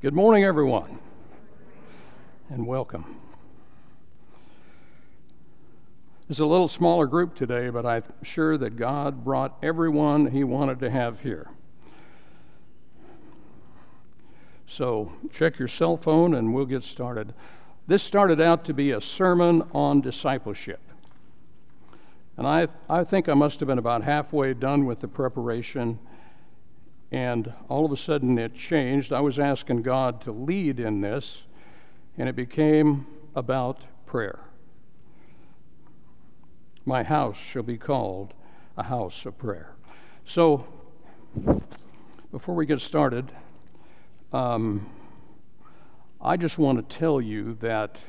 Good morning, everyone, and welcome. It's a little smaller group today, but I'm sure that God brought everyone He wanted to have here. So check your cell phone and we'll get started. This started out to be a sermon on discipleship. And I, I think I must have been about halfway done with the preparation and all of a sudden it changed. I was asking God to lead in this, and it became about prayer. My house shall be called a house of prayer. So, before we get started, um, I just want to tell you that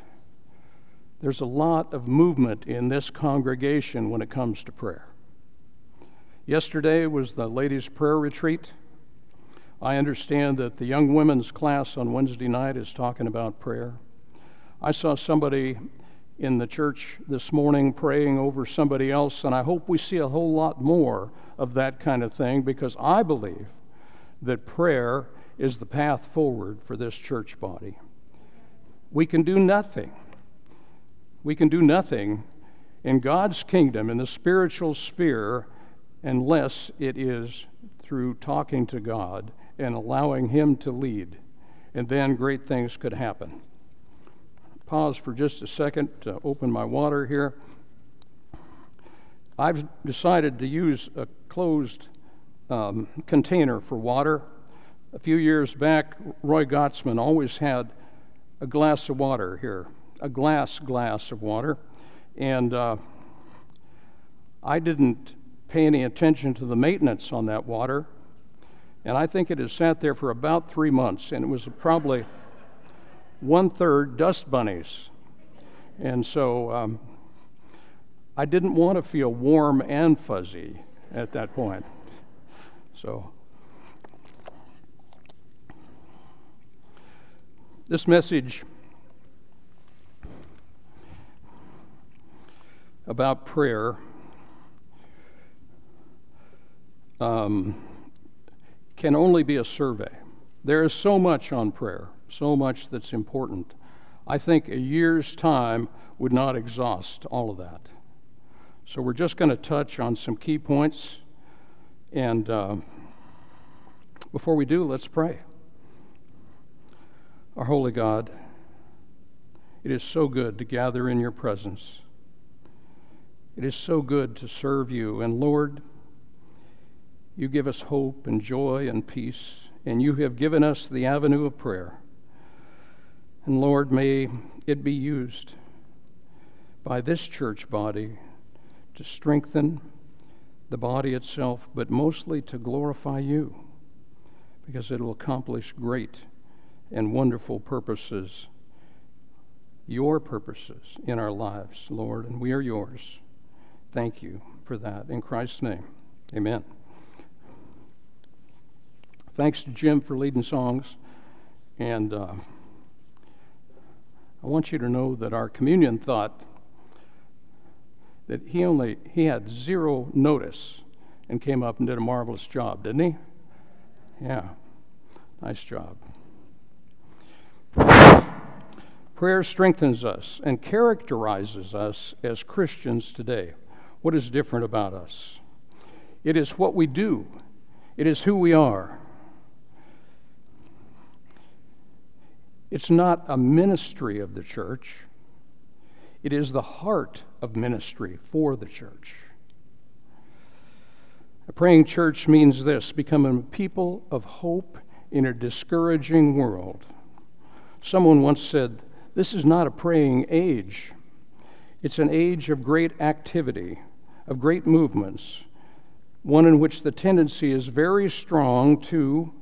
there's a lot of movement in this congregation when it comes to prayer. Yesterday was the ladies' prayer retreat. I understand that the young women's class on Wednesday night is talking about prayer. I saw somebody in the church this morning praying over somebody else, and I hope we see a whole lot more of that kind of thing because I believe that prayer is the path forward for this church body. We can do nothing. We can do nothing in God's kingdom, in the spiritual sphere, unless it is through talking to God and allowing Him to lead. And then great things could happen. Pause for just a second to open my water here. I've decided to use a closed um, container for water. A few years back, Roy Gottsman always had a glass of water here, a glass glass of water. And uh, I didn't pay any attention to the maintenance on that water. And I think it has sat there for about three months, and it was probably one third dust bunnies. And so um, I didn't want to feel warm and fuzzy at that point. So this message about prayer. Um, can only be a survey. There is so much on prayer, so much that's important. I think a year's time would not exhaust all of that. So we're just going to touch on some key points. And uh, before we do, let's pray. Our holy God, it is so good to gather in your presence. It is so good to serve you. And Lord, you give us hope and joy and peace, and you have given us the avenue of prayer. And Lord, may it be used by this church body to strengthen the body itself, but mostly to glorify you, because it will accomplish great and wonderful purposes, your purposes in our lives, Lord, and we are yours. Thank you for that. In Christ's name, amen. Thanks to Jim for leading songs. And uh, I want you to know that our communion thought that he only he had zero notice and came up and did a marvelous job, didn't he? Yeah. Nice job. Prayer strengthens us and characterizes us as Christians today. What is different about us? It is what we do, it is who we are. It's not a ministry of the church, it is the heart of ministry for the church. A praying church means this becoming a people of hope in a discouraging world. Someone once said, This is not a praying age. It's an age of great activity, of great movements, one in which the tendency is very strong to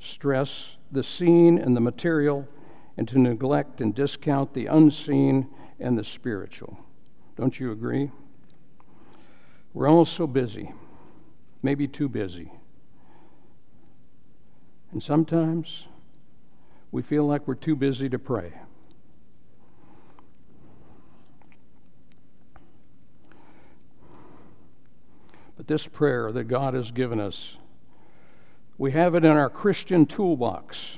stress the seen and the material and to neglect and discount the unseen and the spiritual. Don't you agree? We're all so busy, maybe too busy. And sometimes we feel like we're too busy to pray. But this prayer that God has given us we have it in our Christian toolbox.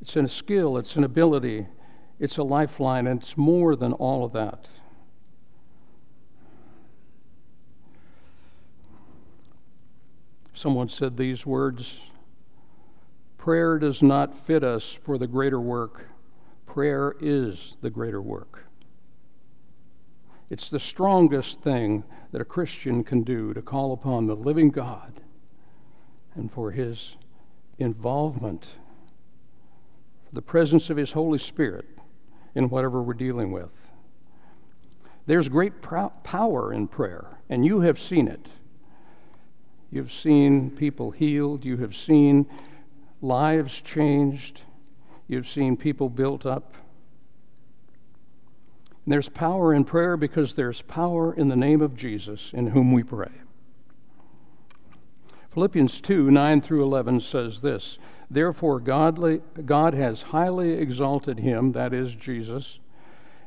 it's a skill, it's an ability, it's a lifeline, and it's more than all of that. Someone said these words Prayer does not fit us for the greater work, prayer is the greater work. It's the strongest thing that a Christian can do to call upon the living God and for his involvement, for the presence of his Holy Spirit in whatever we're dealing with. There's great power in prayer, and you have seen it. You've seen people healed, you have seen lives changed, you've seen people built up. And there's power in prayer because there's power in the name of Jesus in whom we pray. Philippians 2 9 through 11 says this Therefore, godly, God has highly exalted him, that is, Jesus,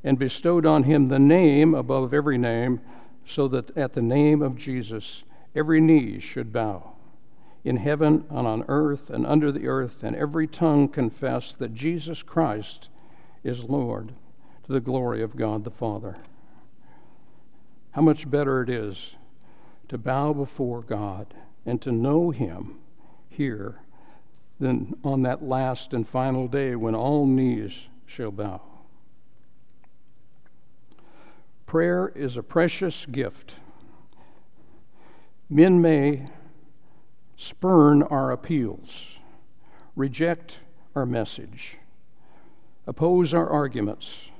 and bestowed on him the name above every name, so that at the name of Jesus every knee should bow, in heaven and on earth and under the earth, and every tongue confess that Jesus Christ is Lord, to the glory of God the Father. How much better it is to bow before God and to know Him here than on that last and final day when all knees shall bow. Prayer is a precious gift. Men may spurn our appeals, reject our message, oppose our arguments,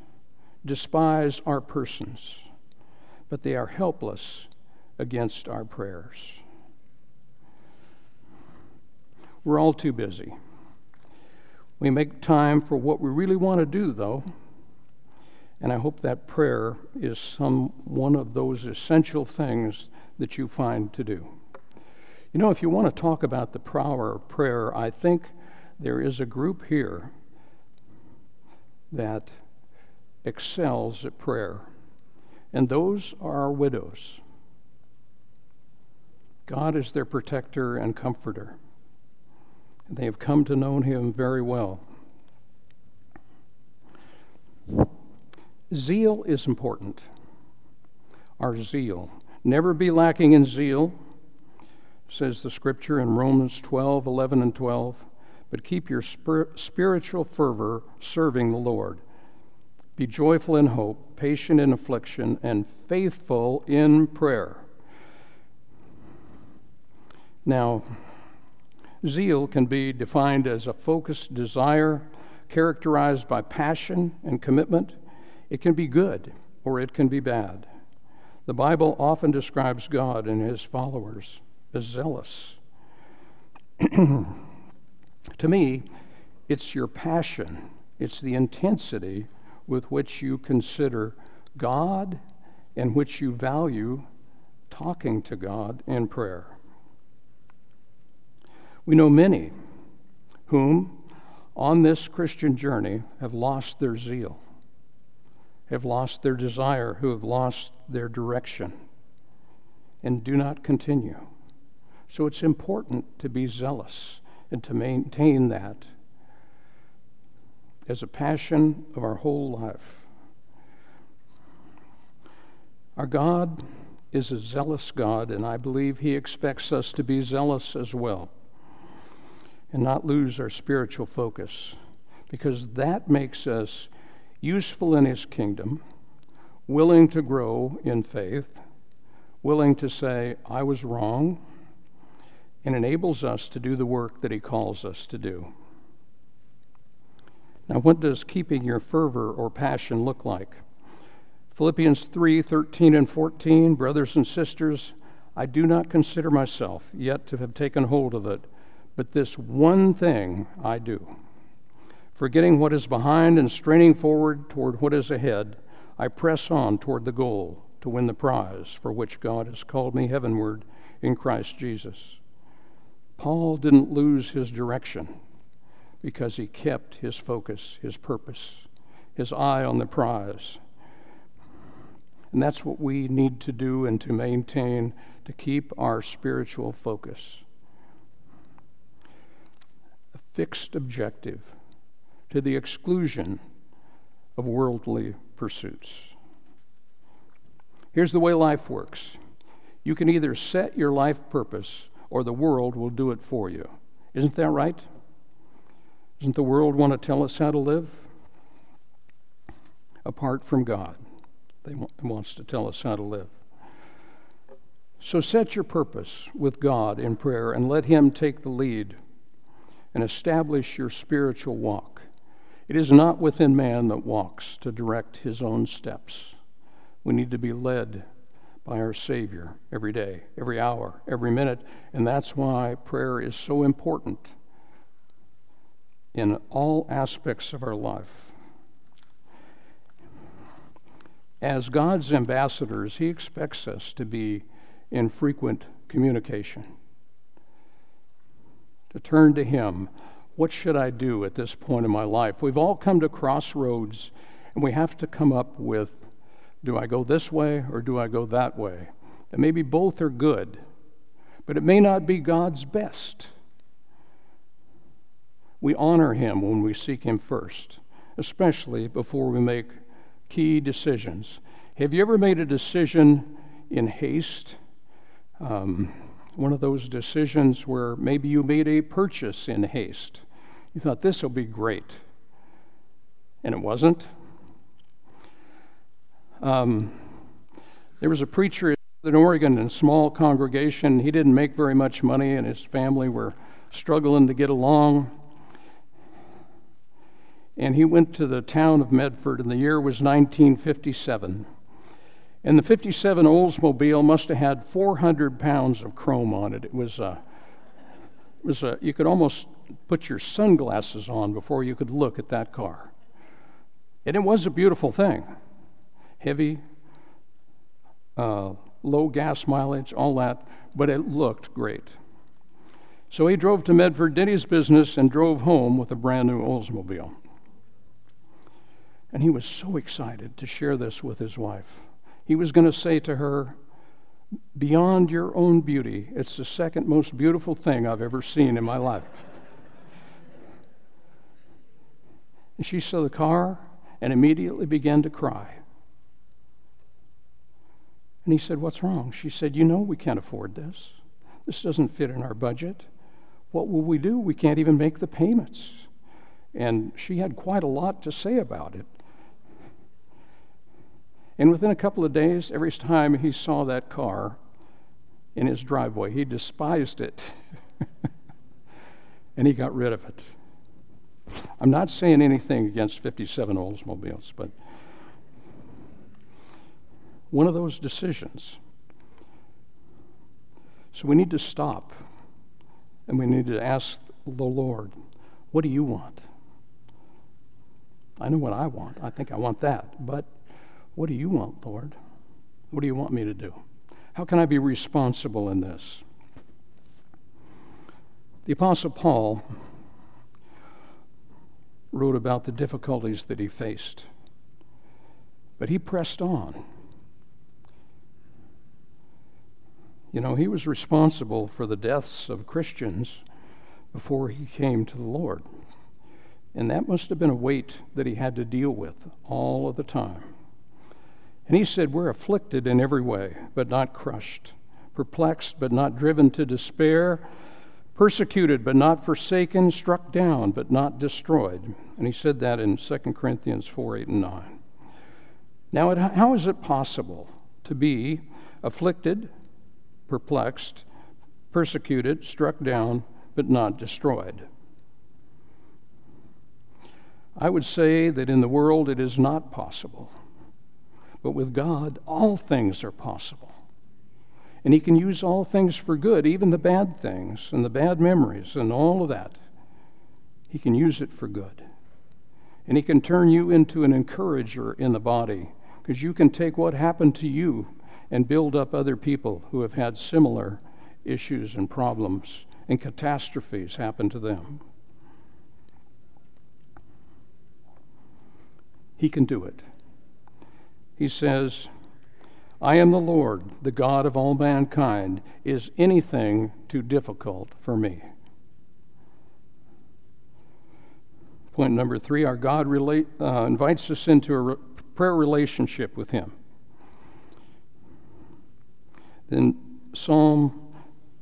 despise our persons, but they are helpless against our prayers. We're all too busy. We make time for what we really want to do, though. And I hope that prayer is some one of those essential things that you find to do. You know, if you want to talk about the power of prayer, I think there is a group here that excels at prayer, and those are our widows. God is their protector and comforter. They have come to know him very well. Zeal is important. Our zeal. Never be lacking in zeal, says the scripture in Romans 12, 11, and 12. But keep your spir- spiritual fervor serving the Lord. Be joyful in hope, patient in affliction, and faithful in prayer. Now, Zeal can be defined as a focused desire characterized by passion and commitment. It can be good or it can be bad. The Bible often describes God and his followers as zealous. to me, it's your passion, it's the intensity with which you consider God and which you value talking to God in prayer. We know many whom, on this Christian journey, have lost their zeal, have lost their desire, who have lost their direction, and do not continue. So it's important to be zealous and to maintain that as a passion of our whole life. Our God is a zealous God, and I believe He expects us to be zealous as well and not lose our spiritual focus because that makes us useful in His kingdom, willing to grow in faith, willing to say, I was wrong, and enables us to do the work that He calls us to do. Now, what does keeping your fervor or passion look like? Philippians 3 13 and 14, brothers and sisters, I do not consider myself yet to have taken hold of it but this one thing I do. Forgetting what is behind and straining forward toward what is ahead, I press on toward the goal to win the prize for which God has called me heavenward in Christ Jesus. Paul didn't lose his direction because he kept his focus, his purpose, his eye on the prize. And that's what we need to do and to maintain to keep our spiritual focus fixed objective, to the exclusion of worldly pursuits. Here's the way life works you can either set your life purpose or the world will do it for you. Isn't that right? Doesn't the world want to tell us how to live? Apart from God, they wants to tell us how to live. So set your purpose with God in prayer and let Him take the lead and establish your spiritual walk. It is not within man that walks to direct his own steps. We need to be led by our Savior every day, every hour, every minute, and that's why prayer is so important in all aspects of our life. As God's ambassadors, He expects us to be in frequent communication, to turn to Him. What should I do at this point in my life? We've all come to crossroads, and we have to come up with do I go this way or do I go that way? And maybe both are good, but it may not be God's best. We honor Him when we seek Him first, especially before we make key decisions. Have you ever made a decision in haste? Um, one of those decisions where maybe you made a purchase in haste. You thought this will be great, and it wasn't. Um, there was a preacher in Oregon in a small congregation. He didn't make very much money, and his family were struggling to get along. And he went to the town of Medford, and the year was 1957. And the 57 Oldsmobile must have had 400 pounds of chrome on it. It was a, it was a, you could almost put your sunglasses on before you could look at that car. And it was a beautiful thing heavy, uh, low gas mileage, all that, but it looked great. So he drove to Medford, did his business, and drove home with a brand new Oldsmobile. And he was so excited to share this with his wife. He was going to say to her, Beyond your own beauty, it's the second most beautiful thing I've ever seen in my life. And she saw the car and immediately began to cry. And he said, What's wrong? She said, You know, we can't afford this. This doesn't fit in our budget. What will we do? We can't even make the payments. And she had quite a lot to say about it. And within a couple of days, every time he saw that car in his driveway, he despised it. and he got rid of it. I'm not saying anything against 57 Oldsmobiles, but one of those decisions. So we need to stop and we need to ask the Lord, What do you want? I know what I want. I think I want that. But what do you want, Lord? What do you want me to do? How can I be responsible in this? The Apostle Paul wrote about the difficulties that he faced, but he pressed on. You know, he was responsible for the deaths of Christians before he came to the Lord. And that must have been a weight that he had to deal with all of the time. And he said, We're afflicted in every way, but not crushed, perplexed, but not driven to despair, persecuted, but not forsaken, struck down, but not destroyed. And he said that in 2 Corinthians 4 8 and 9. Now, how is it possible to be afflicted, perplexed, persecuted, struck down, but not destroyed. I would say that in the world it is not possible. But with God, all things are possible. And He can use all things for good, even the bad things and the bad memories and all of that. He can use it for good. And He can turn you into an encourager in the body because you can take what happened to you and build up other people who have had similar issues and problems and catastrophes happen to them. He can do it. He says, I am the Lord, the God of all mankind. Is anything too difficult for me? point number three, our God relate, uh, invites us into a re- prayer relationship with Him. Then Psalm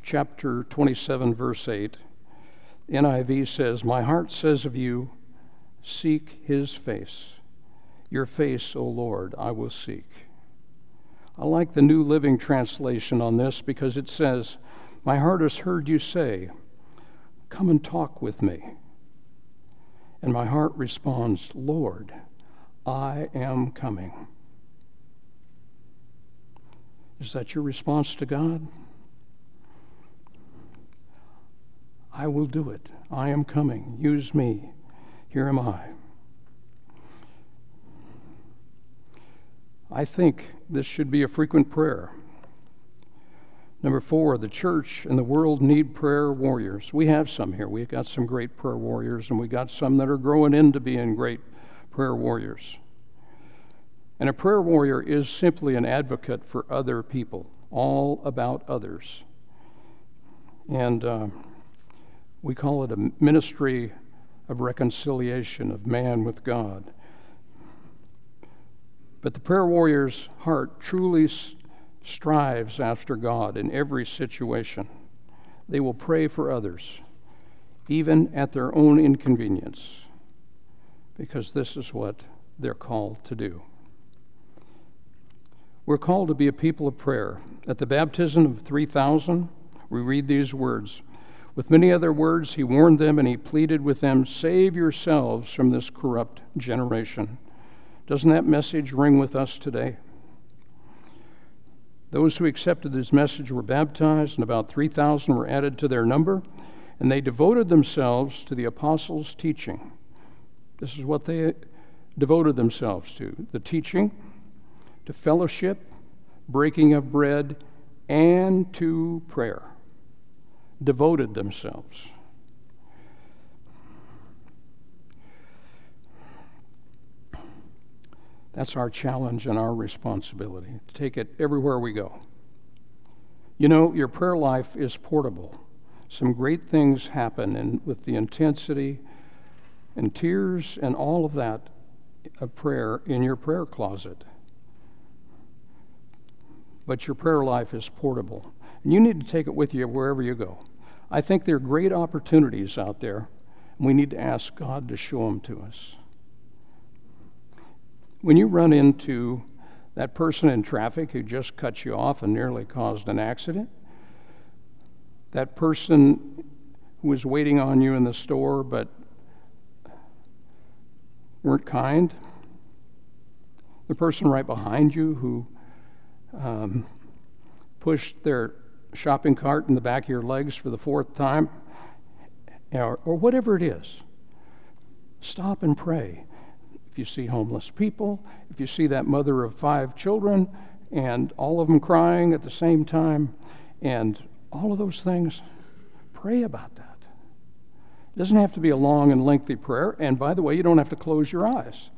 chapter 27, verse 8, NIV says, My heart says of you, seek his face. Your face, O Lord, I will seek. I like the New Living Translation on this because it says, My heart has heard you say, Come and talk with me. And my heart responds, Lord, I am coming. Is that your response to God? I will do it. I am coming. Use me. Here am I. I think this should be a frequent prayer. Number four, the church and the world need prayer warriors. We have some here. We've got some great prayer warriors, and we got some that are growing into being great prayer warriors. And a prayer warrior is simply an advocate for other people, all about others. And uh, we call it a ministry of reconciliation of man with God. But the prayer warrior's heart truly strives after God in every situation. They will pray for others, even at their own inconvenience, because this is what they're called to do. We're called to be a people of prayer. At the baptism of 3,000, we read these words. With many other words, he warned them and he pleaded with them, Save yourselves from this corrupt generation. Doesn't that message ring with us today? Those who accepted this message were baptized, and about 3,000 were added to their number, and they devoted themselves to the apostles' teaching. This is what they devoted themselves to the teaching to fellowship, breaking of bread, and to prayer. Devoted themselves. That's our challenge and our responsibility to take it everywhere we go. You know, your prayer life is portable. Some great things happen with the intensity and tears and all of that of prayer in your prayer closet but your prayer life is portable. And you need to take it with you wherever you go. I think there are great opportunities out there, and we need to ask God to show them to us. When you run into that person in traffic who just cut you off and nearly caused an accident, that person who was waiting on you in the store but weren't kind, the person right behind you who um, pushed their shopping cart in the back of your legs for the fourth time, or, or whatever it is. Stop and pray. If you see homeless people, if you see that mother of five children, and all of them crying at the same time, and all of those things, pray about that. It doesn't have to be a long and lengthy prayer, and by the way, you don't have to close your eyes,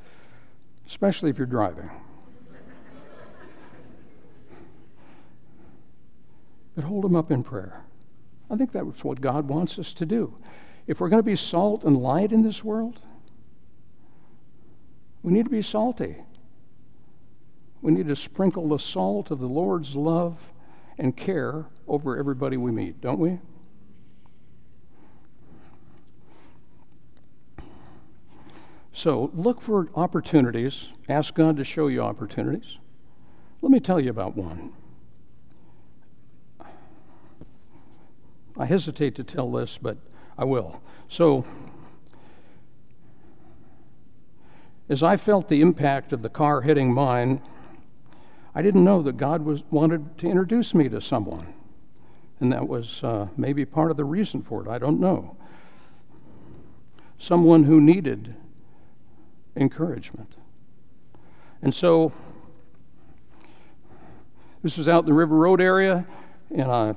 especially if you're driving. but hold them up in prayer. I think that's what God wants us to do. If we're going to be salt and light in this world, we need to be salty. We need to sprinkle the salt of the Lord's love and care over everybody we meet, don't we? So look for opportunities. Ask God to show you opportunities. Let me tell you about one. I hesitate to tell this, but I will. So, as I felt the impact of the car hitting mine, I didn't know that God was wanted to introduce me to someone, and that was uh, maybe part of the reason for it. I don't know. Someone who needed encouragement, and so this was out in the River Road area, and I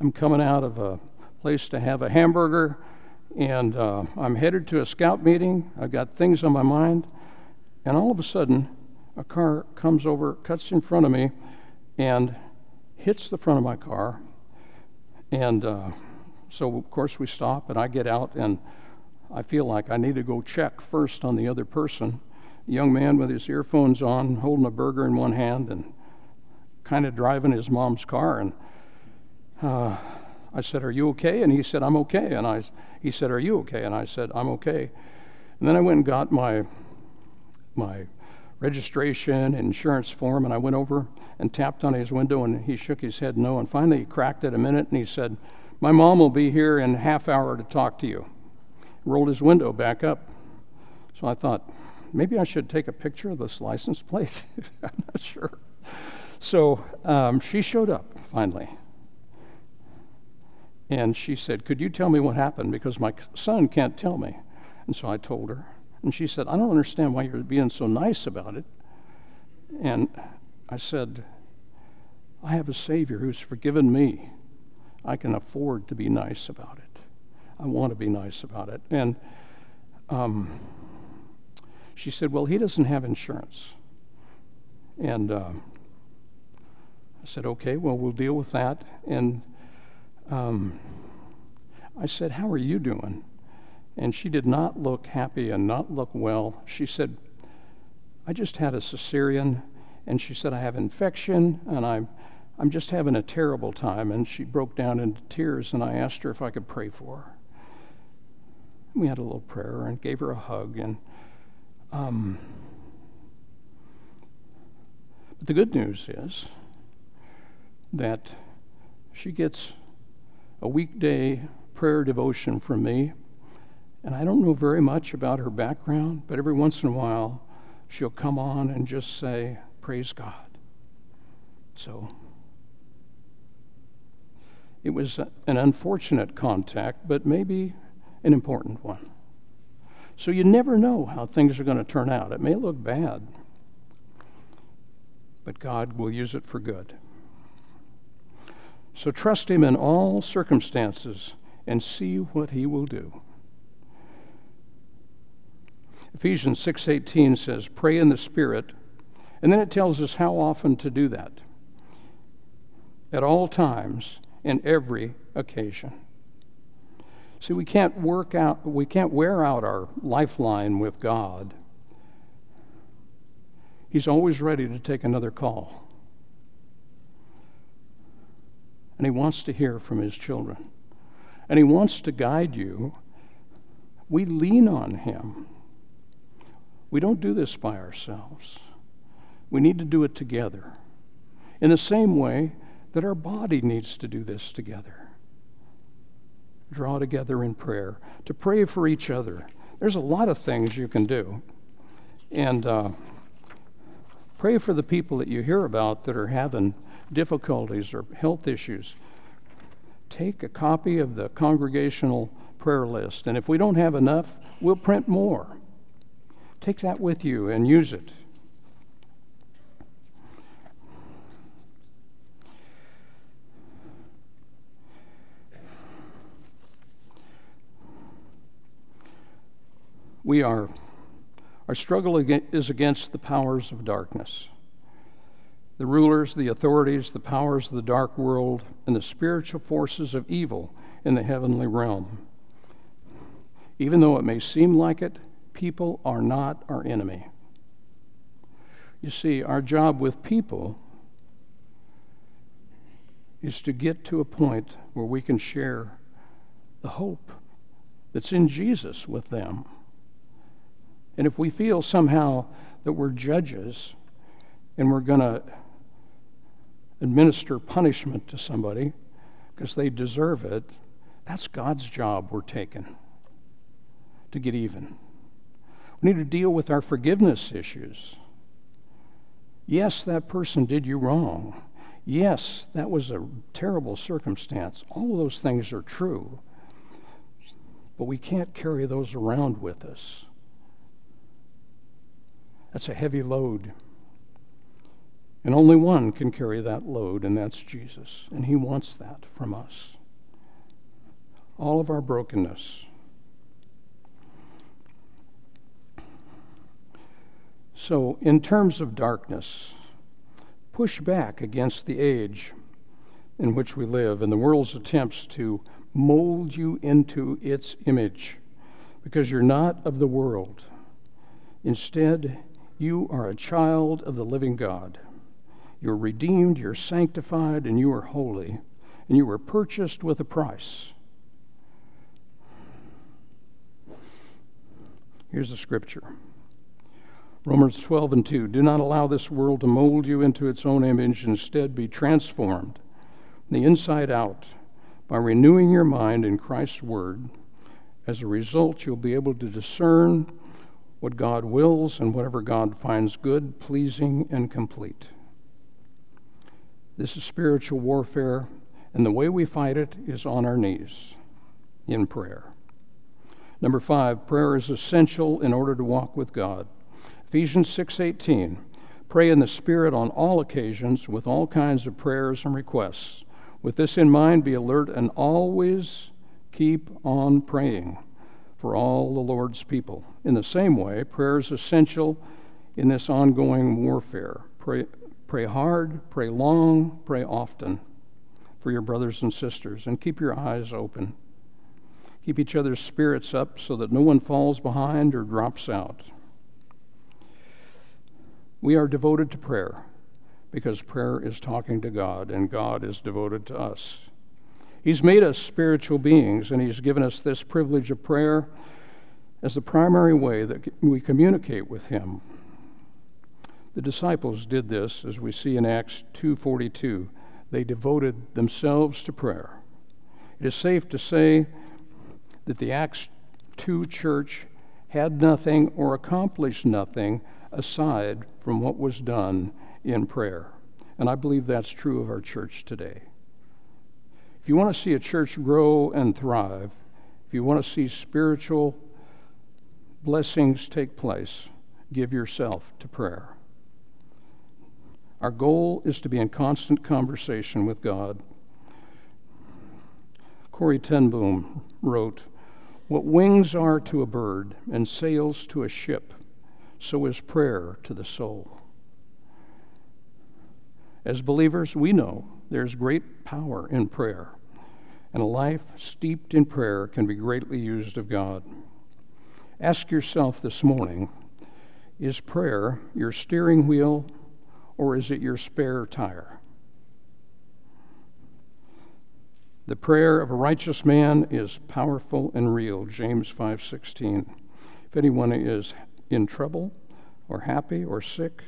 I'm coming out of a place to have a hamburger, and uh, I'm headed to a scout meeting. I've got things on my mind, and all of a sudden, a car comes over, cuts in front of me, and hits the front of my car. And uh, so, of course, we stop, and I get out, and I feel like I need to go check first on the other person. The young man with his earphones on, holding a burger in one hand and kind of driving his mom's car. And uh, I said, Are you okay? And he said, I'm okay. And I, he said, Are you okay? And I said, I'm okay. And then I went and got my, my registration insurance form, and I went over and tapped on his window, and he shook his head no. And finally, he cracked it a minute, and he said, My mom will be here in half hour to talk to you. Rolled his window back up. So I thought, maybe I should take a picture of this license plate. I'm not sure. So um, she showed up finally. And she said, Could you tell me what happened? Because my son can't tell me. And so I told her. And she said, I don't understand why you're being so nice about it. And I said, I have a Savior who's forgiven me. I can afford to be nice about it. I want to be nice about it. And um, she said, Well, he doesn't have insurance. And uh, I said, Okay, well, we'll deal with that. And um, I said, How are you doing? And she did not look happy and not look well. She said, I just had a cesarean. And she said, I have infection and I'm, I'm just having a terrible time. And she broke down into tears. And I asked her if I could pray for her. We had a little prayer and gave her a hug. And um, but the good news is that she gets a weekday prayer devotion from me. And I don't know very much about her background, but every once in a while she'll come on and just say, Praise God. So it was an unfortunate contact, but maybe an important one. So you never know how things are going to turn out. It may look bad, but God will use it for good. So trust Him in all circumstances and see what He will do. Ephesians 6:18 says, "Pray in the Spirit," and then it tells us how often to do that. At all times, in every occasion. See, we can't work out, we can't wear out our lifeline with God. He's always ready to take another call. And He wants to hear from His children. And He wants to guide you. We lean on Him. We don't do this by ourselves. We need to do it together. In the same way that our body needs to do this together draw together in prayer, to pray for each other. There's a lot of things you can do. And uh, pray for the people that you hear about that are having difficulties or health issues. Take a copy of the congregational prayer list, and if we don't have enough, we'll print more. Take that with you and use it. we are, our struggle is against the powers of darkness. The rulers, the authorities, the powers of the dark world, and the spiritual forces of evil in the heavenly realm. Even though it may seem like it, people are not our enemy. You see, our job with people is to get to a point where we can share the hope that's in Jesus with them. And if we feel somehow that we're judges and we're going to administer punishment to somebody because they deserve it, that's God's job we're taking to get even. We need to deal with our forgiveness issues. Yes, that person did you wrong. Yes, that was a terrible circumstance. All those things are true. But we can't carry those around with us. That's a heavy load. And only one can carry that load, and that's Jesus. And He wants that from us. All of our brokenness. So, in terms of darkness, push back against the age in which we live and the world's attempts to mold you into its image because you're not of the world. Instead, you are a child of the living God. You're redeemed, you're sanctified, and you are holy, and you were purchased with a price. Here's the scripture Romans 12 and 2. Do not allow this world to mold you into its own image. Instead, be transformed the inside out by renewing your mind in Christ's Word. As a result, you'll be able to discern what God wills and whatever God finds good, pleasing, and complete. This is spiritual warfare, and the way we fight it is on our knees in prayer. Number five, prayer is essential in order to walk with God. Ephesians 6:18. Pray in the Spirit on all occasions with all kinds of prayers and requests. With this in mind, be alert and always keep on praying for all the Lord's people. In the same way, prayer is essential in this ongoing warfare. Pray, pray hard, pray long, pray often for your brothers and sisters, and keep your eyes open. Keep each other's spirits up so that no one falls behind or drops out. We are devoted to prayer because prayer is talking to God and God is devoted to us. He's made us spiritual beings and He's given us this privilege of prayer as the primary way that we communicate with Him. The disciples did this as we see in Acts 2:42. They devoted themselves to prayer. It is safe to say that the Acts 2 church had nothing or accomplished nothing aside from what was done in prayer. And I believe that's true of our church today. If you want to see a church grow and thrive, if you want to see spiritual blessings take place, give yourself to prayer. Our goal is to be in constant conversation with God. Corrie ten Boom wrote, What wings are to a bird and sails to a ship, so is prayer to the soul. As believers, we know there's great power in prayer, and a life steeped in prayer can be greatly used of God. Ask yourself this morning is prayer your steering wheel or is it your spare tire? The prayer of a righteous man is powerful and real, James 5:16. If anyone is in trouble or happy or sick,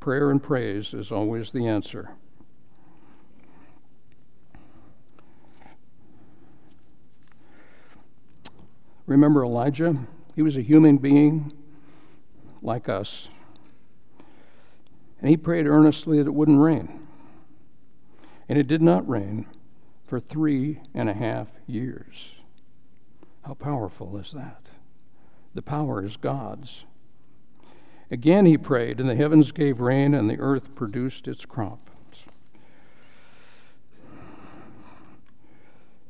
prayer and praise is always the answer. Remember Elijah? He was a human being like us. And he prayed earnestly that it wouldn't rain. And it did not rain for three and a half years. How powerful is that? The power is God's. Again he prayed, and the heavens gave rain, and the earth produced its crops.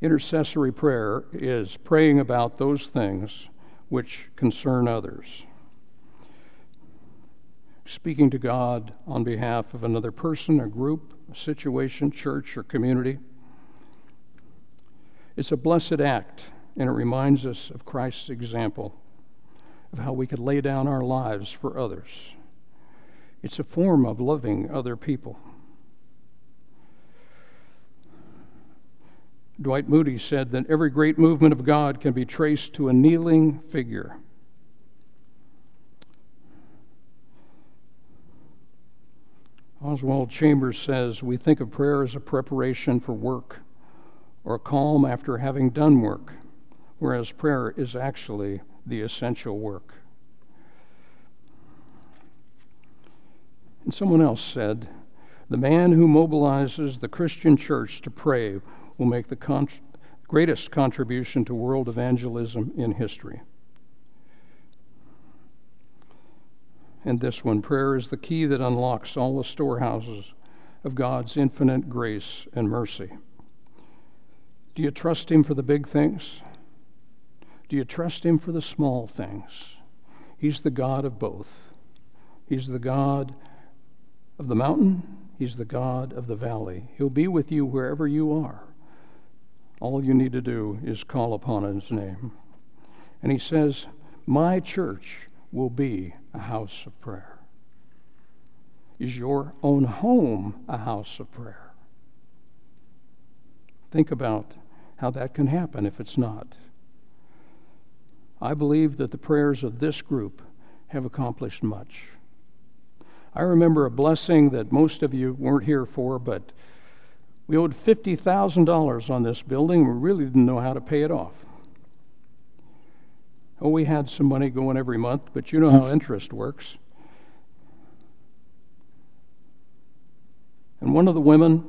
Intercessory prayer is praying about those things which concern others. Speaking to God on behalf of another person, a group, a situation, church, or community. It's a blessed act, and it reminds us of Christ's example of how we could lay down our lives for others. It's a form of loving other people. Dwight Moody said that every great movement of God can be traced to a kneeling figure. Oswald Chambers says we think of prayer as a preparation for work or a calm after having done work, whereas prayer is actually the essential work. And someone else said, The man who mobilizes the Christian church to pray will make the con- greatest contribution to world evangelism in history. And this one prayer is the key that unlocks all the storehouses of God's infinite grace and mercy. Do you trust Him for the big things? Do you trust Him for the small things? He's the God of both. He's the God of the mountain, He's the God of the valley. He'll be with you wherever you are. All you need to do is call upon His name. And he says, My church will be a house of prayer. Is your own home a house of prayer? Think about how that can happen if it's not. I believe that the prayers of this group have accomplished much. I remember a blessing that most of you weren't here for, but we owed $50,000 on this building. We really didn't know how to pay it off. Oh, we had some money going every month, but you know how interest works. And one of the women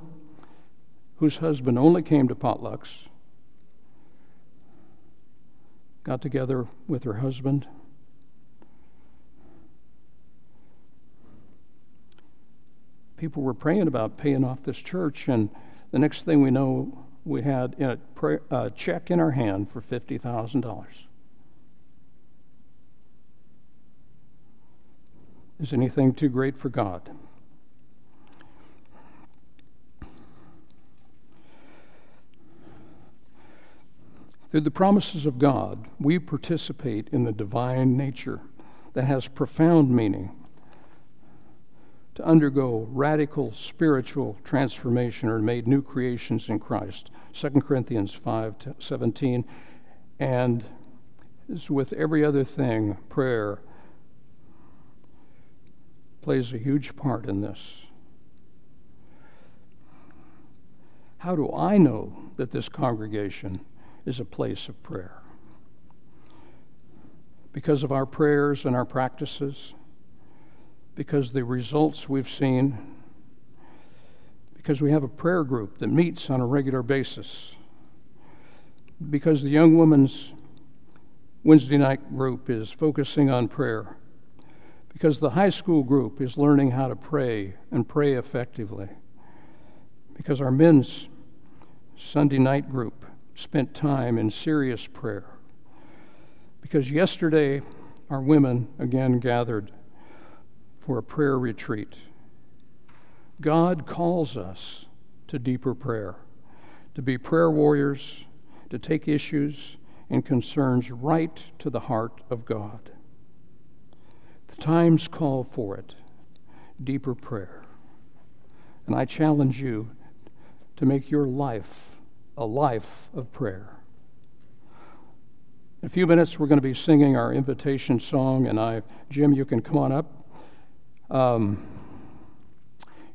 whose husband only came to potlucks got together with her husband. People were praying about paying off this church, and the next thing we know, we had a, check in our hand for $50,000. Is anything too great for God? Through the promises of God, we participate in the divine nature that has profound meaning. To undergo radical spiritual transformation or made new creations in Christ. 2 Corinthians 5 17. And as with every other thing, prayer plays a huge part in this. How do I know that this congregation is a place of prayer. Because of our prayers and our practices, because the results we've seen, because we have a prayer group that meets on a regular basis, because the young women's Wednesday night group is focusing on prayer, because the high school group is learning how to pray and pray effectively, because our men's Sunday night group spent time in serious prayer. Because yesterday, our women again gathered for a prayer retreat. God calls us to deeper prayer, to be prayer warriors, to take issues and concerns right to the heart of God. The times call for it deeper prayer. And I challenge you to make your life a life of prayer. In a few minutes, we're going to be singing our invitation song, and I, Jim, you can come on up. Um,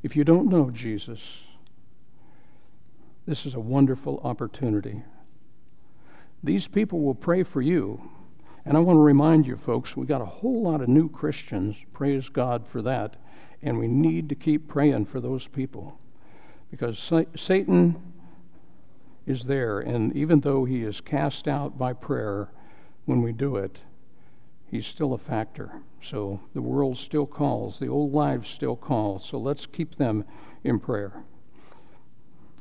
if you don't know Jesus, this is a wonderful opportunity. These people will pray for you. And I want to remind you, folks, we got a whole lot of new Christians. Praise God for that. And we need to keep praying for those people. Because Satan is there. And even though he is cast out by prayer when we do it, he's still a factor. So the world still calls, the old lives still call. So let's keep them in prayer.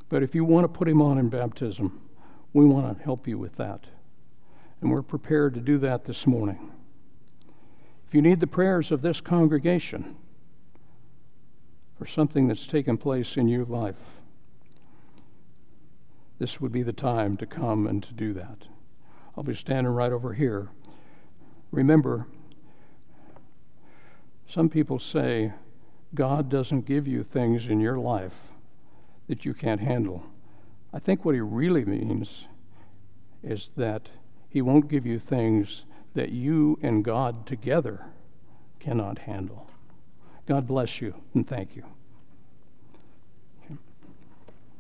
But if you want to put him on in baptism, we want to help you with that. And we're prepared to do that this morning. If you need the prayers of this congregation for something that's taken place in your life, this would be the time to come and to do that. I'll be standing right over here. Remember, some people say God doesn't give you things in your life that you can't handle. I think what he really means is that he won't give you things that you and God together cannot handle. God bless you and thank you.